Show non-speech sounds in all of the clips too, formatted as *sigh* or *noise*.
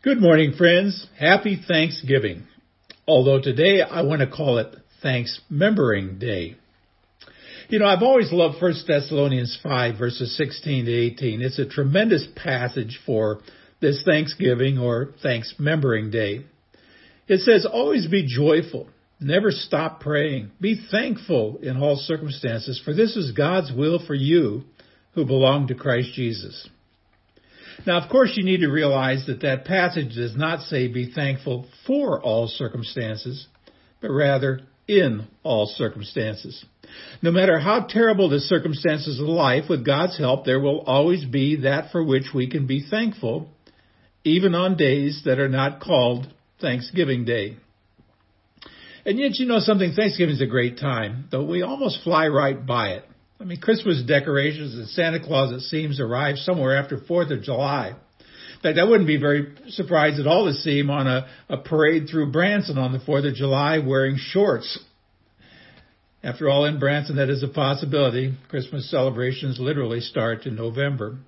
Good morning, friends. Happy Thanksgiving. Although today I want to call it Thanksmembering Day. You know, I've always loved 1 Thessalonians 5 verses 16 to 18. It's a tremendous passage for this Thanksgiving or Thanksmembering Day. It says, always be joyful. Never stop praying. Be thankful in all circumstances, for this is God's will for you who belong to Christ Jesus. Now, of course, you need to realize that that passage does not say be thankful for all circumstances, but rather in all circumstances. No matter how terrible the circumstances of life, with God's help, there will always be that for which we can be thankful, even on days that are not called Thanksgiving Day. And yet, you know something, Thanksgiving is a great time, though we almost fly right by it. I mean, Christmas decorations and Santa Claus, it seems, arrive somewhere after 4th of July. In fact, I wouldn't be very surprised at all to see him on a, a parade through Branson on the 4th of July wearing shorts. After all, in Branson, that is a possibility. Christmas celebrations literally start in November.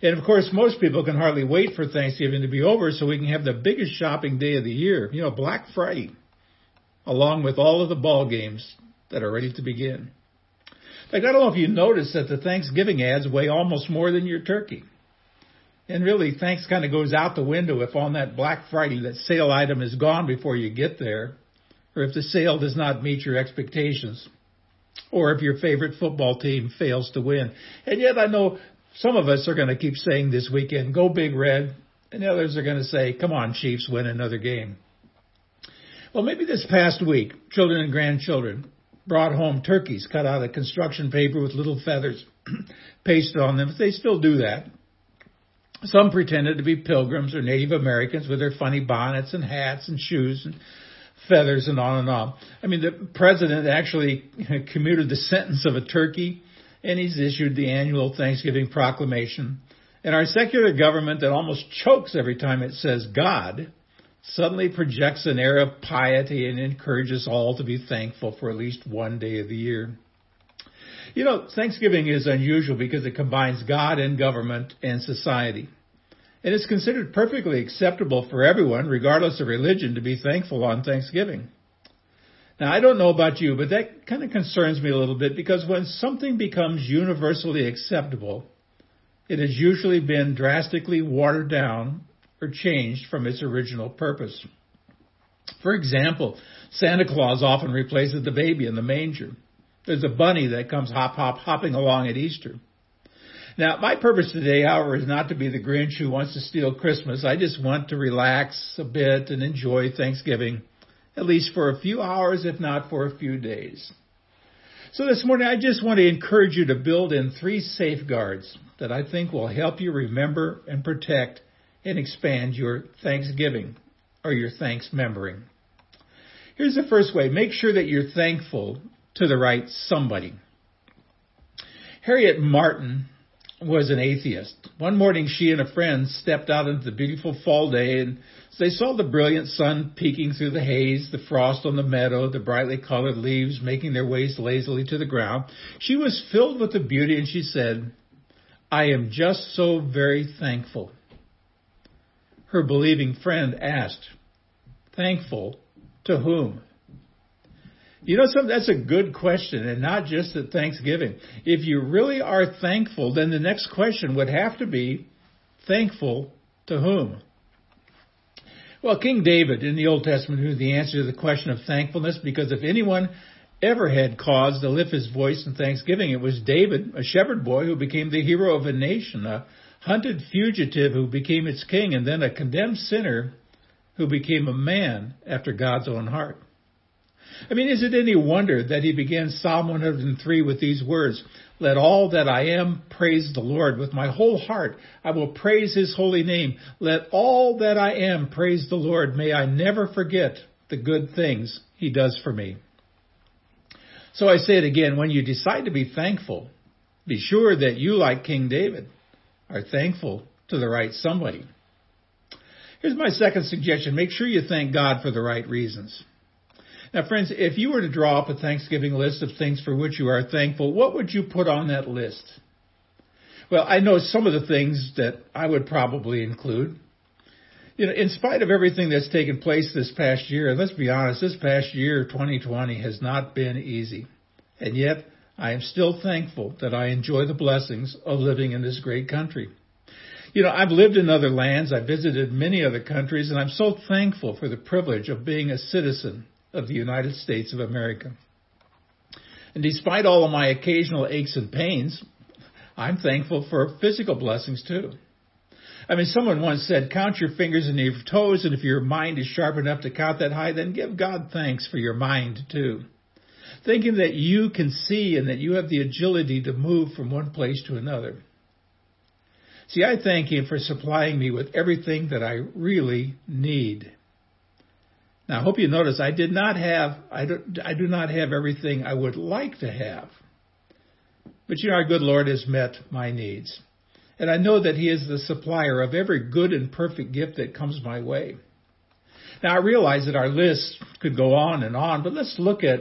And of course, most people can hardly wait for Thanksgiving to be over so we can have the biggest shopping day of the year, you know, Black Friday, along with all of the ball games that are ready to begin. Like, I don't know if you noticed that the Thanksgiving ads weigh almost more than your turkey. And really, thanks kind of goes out the window if on that Black Friday that sale item is gone before you get there, or if the sale does not meet your expectations, or if your favorite football team fails to win. And yet I know some of us are going to keep saying this weekend, go big red, and the others are going to say, come on Chiefs, win another game. Well, maybe this past week, children and grandchildren brought home turkeys cut out of construction paper with little feathers *clears throat* pasted on them. They still do that. Some pretended to be pilgrims or Native Americans with their funny bonnets and hats and shoes and feathers and on and on. I mean, the president actually *laughs* commuted the sentence of a turkey and he's issued the annual Thanksgiving proclamation. And our secular government that almost chokes every time it says God suddenly projects an air of piety and encourages all to be thankful for at least one day of the year. You know, Thanksgiving is unusual because it combines God and government and society. And it's considered perfectly acceptable for everyone, regardless of religion, to be thankful on Thanksgiving. Now, I don't know about you, but that kind of concerns me a little bit because when something becomes universally acceptable, it has usually been drastically watered down or changed from its original purpose. For example, Santa Claus often replaces the baby in the manger. There's a bunny that comes hop hop hopping along at Easter. Now, my purpose today, however, is not to be the Grinch who wants to steal Christmas. I just want to relax a bit and enjoy Thanksgiving, at least for a few hours, if not for a few days. So this morning, I just want to encourage you to build in three safeguards that I think will help you remember and protect and expand your Thanksgiving or your thanksmembering. Here's the first way. Make sure that you're thankful to the right somebody. Harriet Martin was an atheist. One morning she and a friend stepped out into the beautiful fall day and they saw the brilliant sun peeking through the haze, the frost on the meadow, the brightly colored leaves making their ways lazily to the ground. She was filled with the beauty and she said, I am just so very thankful her believing friend asked, Thankful to whom? You know something? That's a good question, and not just at Thanksgiving. If you really are thankful, then the next question would have to be, Thankful to whom? Well, King David in the Old Testament knew the answer to the question of thankfulness because if anyone ever had cause to lift his voice in thanksgiving, it was David, a shepherd boy who became the hero of a nation, a hunted fugitive who became its king, and then a condemned sinner who became a man after God's own heart. I mean, is it any wonder that he began Psalm 103 with these words, Let all that I am praise the Lord with my whole heart. I will praise his holy name. Let all that I am praise the Lord. May I never forget the good things he does for me. So I say it again, when you decide to be thankful, be sure that you, like King David, are thankful to the right somebody. Here's my second suggestion. Make sure you thank God for the right reasons. Now, friends, if you were to draw up a Thanksgiving list of things for which you are thankful, what would you put on that list? Well, I know some of the things that I would probably include. You know, in spite of everything that's taken place this past year, and let's be honest, this past year, 2020, has not been easy. And yet, I am still thankful that I enjoy the blessings of living in this great country. You know, I've lived in other lands, I've visited many other countries, and I'm so thankful for the privilege of being a citizen of the United States of America. And despite all of my occasional aches and pains, I'm thankful for physical blessings too. I mean, someone once said, count your fingers and your toes, and if your mind is sharp enough to count that high, then give God thanks for your mind too. Thinking that you can see and that you have the agility to move from one place to another. See, I thank Him for supplying me with everything that I really need. Now, I hope you notice I did not have, I do, I do not have everything I would like to have. But you know, our good Lord has met my needs. And I know that He is the supplier of every good and perfect gift that comes my way. Now, I realize that our list could go on and on, but let's look at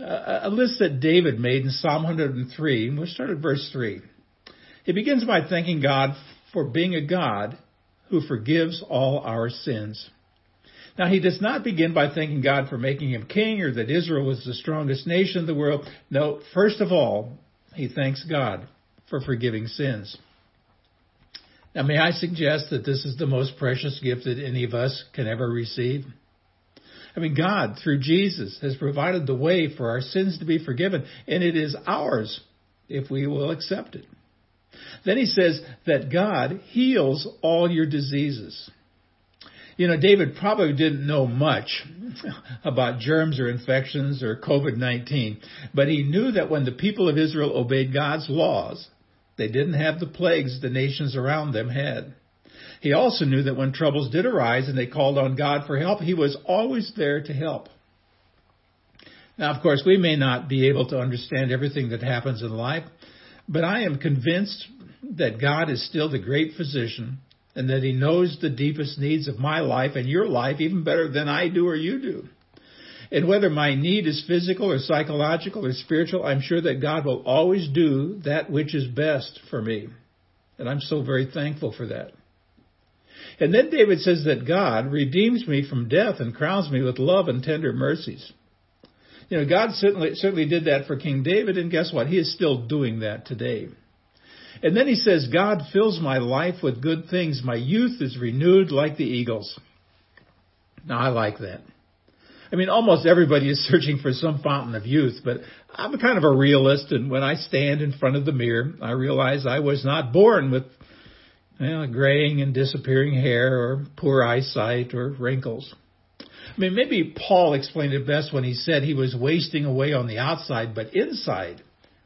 a list that David made in Psalm 103. We'll start at verse 3. He begins by thanking God for being a God who forgives all our sins. Now, he does not begin by thanking God for making him king or that Israel was the strongest nation in the world. No, first of all, he thanks God for forgiving sins. Now, may I suggest that this is the most precious gift that any of us can ever receive? I mean, God, through Jesus, has provided the way for our sins to be forgiven, and it is ours if we will accept it. Then he says that God heals all your diseases. You know, David probably didn't know much *laughs* about germs or infections or COVID-19, but he knew that when the people of Israel obeyed God's laws, they didn't have the plagues the nations around them had. He also knew that when troubles did arise and they called on God for help, he was always there to help. Now, of course, we may not be able to understand everything that happens in life, but I am convinced that God is still the great physician and that he knows the deepest needs of my life and your life even better than I do or you do. And whether my need is physical or psychological or spiritual, I'm sure that God will always do that which is best for me. And I'm so very thankful for that. And then David says that God redeems me from death and crowns me with love and tender mercies. You know, God certainly, certainly did that for King David, and guess what? He is still doing that today. And then he says, God fills my life with good things. My youth is renewed like the eagles. Now, I like that. I mean, almost everybody is *laughs* searching for some fountain of youth, but I'm kind of a realist, and when I stand in front of the mirror, I realize I was not born with you know, graying and disappearing hair or poor eyesight or wrinkles. I mean, maybe Paul explained it best when he said he was wasting away on the outside, but inside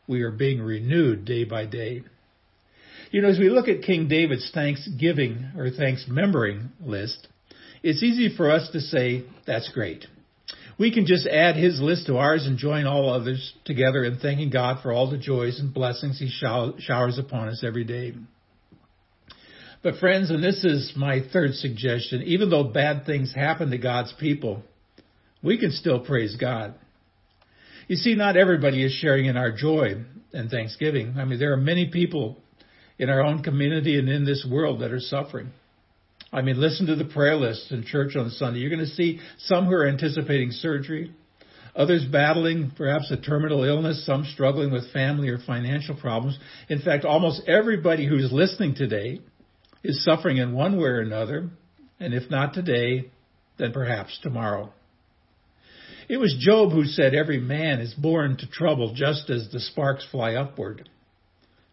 we are being renewed day by day. You know, as we look at King David's thanksgiving or thanks membering list, it's easy for us to say, that's great. We can just add his list to ours and join all others together in thanking God for all the joys and blessings he showers upon us every day. But friends, and this is my third suggestion, even though bad things happen to God's people, we can still praise God. You see, not everybody is sharing in our joy and thanksgiving. I mean, there are many people in our own community and in this world that are suffering. I mean, listen to the prayer list in church on Sunday. You're going to see some who are anticipating surgery, others battling perhaps a terminal illness, some struggling with family or financial problems. In fact, almost everybody who's listening today is suffering in one way or another, and if not today, then perhaps tomorrow. It was Job who said, Every man is born to trouble just as the sparks fly upward.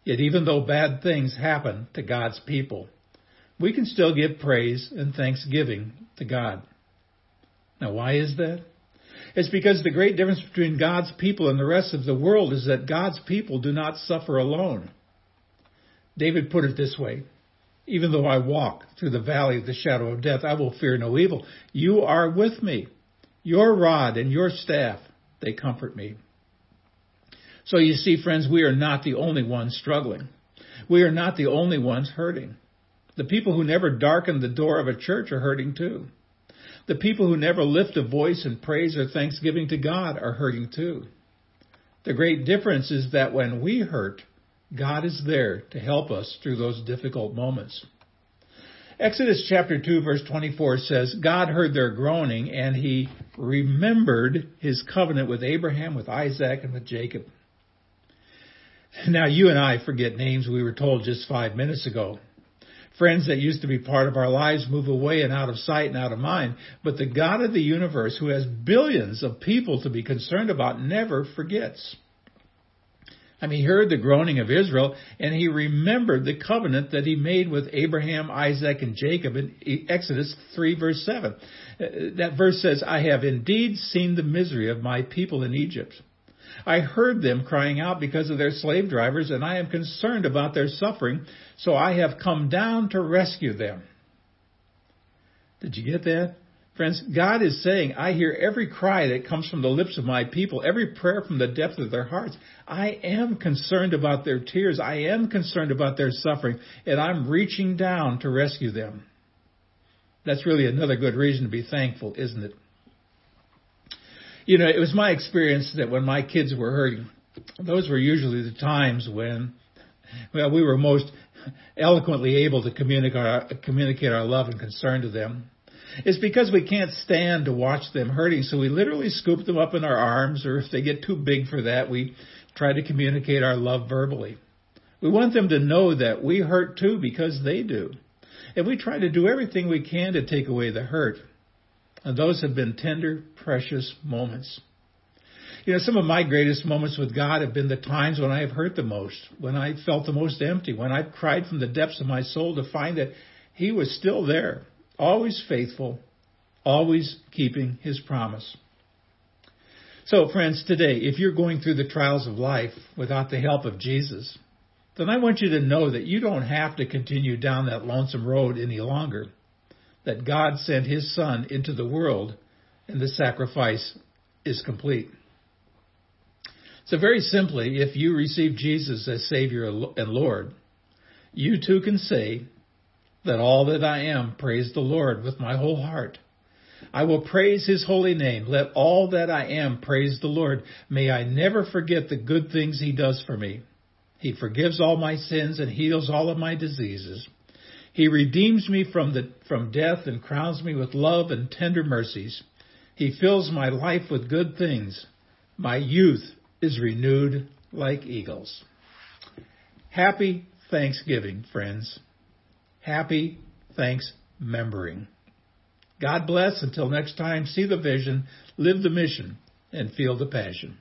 Yet even though bad things happen to God's people, we can still give praise and thanksgiving to God. Now, why is that? It's because the great difference between God's people and the rest of the world is that God's people do not suffer alone. David put it this way even though I walk through the valley of the shadow of death, I will fear no evil. You are with me. Your rod and your staff, they comfort me. So you see, friends, we are not the only ones struggling. We are not the only ones hurting. The people who never darken the door of a church are hurting too. The people who never lift a voice in praise or thanksgiving to God are hurting too. The great difference is that when we hurt, God is there to help us through those difficult moments. Exodus chapter 2 verse 24 says, God heard their groaning and he remembered his covenant with Abraham, with Isaac, and with Jacob. Now you and I forget names we were told just five minutes ago. Friends that used to be part of our lives move away and out of sight and out of mind, but the God of the universe who has billions of people to be concerned about never forgets. I mean, he heard the groaning of Israel and he remembered the covenant that he made with Abraham, Isaac, and Jacob in Exodus 3 verse 7. Uh, that verse says, I have indeed seen the misery of my people in Egypt. I heard them crying out because of their slave drivers and I am concerned about their suffering, so I have come down to rescue them. Did you get that? Friends, God is saying, I hear every cry that comes from the lips of my people, every prayer from the depth of their hearts. I am concerned about their tears. I am concerned about their suffering, and I'm reaching down to rescue them. That's really another good reason to be thankful, isn't it? You know, it was my experience that when my kids were hurting, those were usually the times when, well, we were most eloquently able to communicate our, communicate our love and concern to them. It's because we can't stand to watch them hurting, so we literally scoop them up in our arms, or if they get too big for that, we try to communicate our love verbally. We want them to know that we hurt too because they do. And we try to do everything we can to take away the hurt. And those have been tender, precious moments. You know, some of my greatest moments with God have been the times when I have hurt the most, when I felt the most empty, when I've cried from the depths of my soul to find that He was still there, always faithful, always keeping his promise. So, friends, today, if you're going through the trials of life without the help of Jesus, then I want you to know that you don't have to continue down that lonesome road any longer. That God sent his Son into the world and the sacrifice is complete. So, very simply, if you receive Jesus as Savior and Lord, you too can say, that all that I am praise the Lord with my whole heart. I will praise his holy name. Let all that I am praise the Lord. May I never forget the good things he does for me. He forgives all my sins and heals all of my diseases. He redeems me from the, from death and crowns me with love and tender mercies. He fills my life with good things. My youth is renewed like eagles. Happy Thanksgiving, friends. Happy thanks membering. God bless. Until next time, see the vision, live the mission, and feel the passion.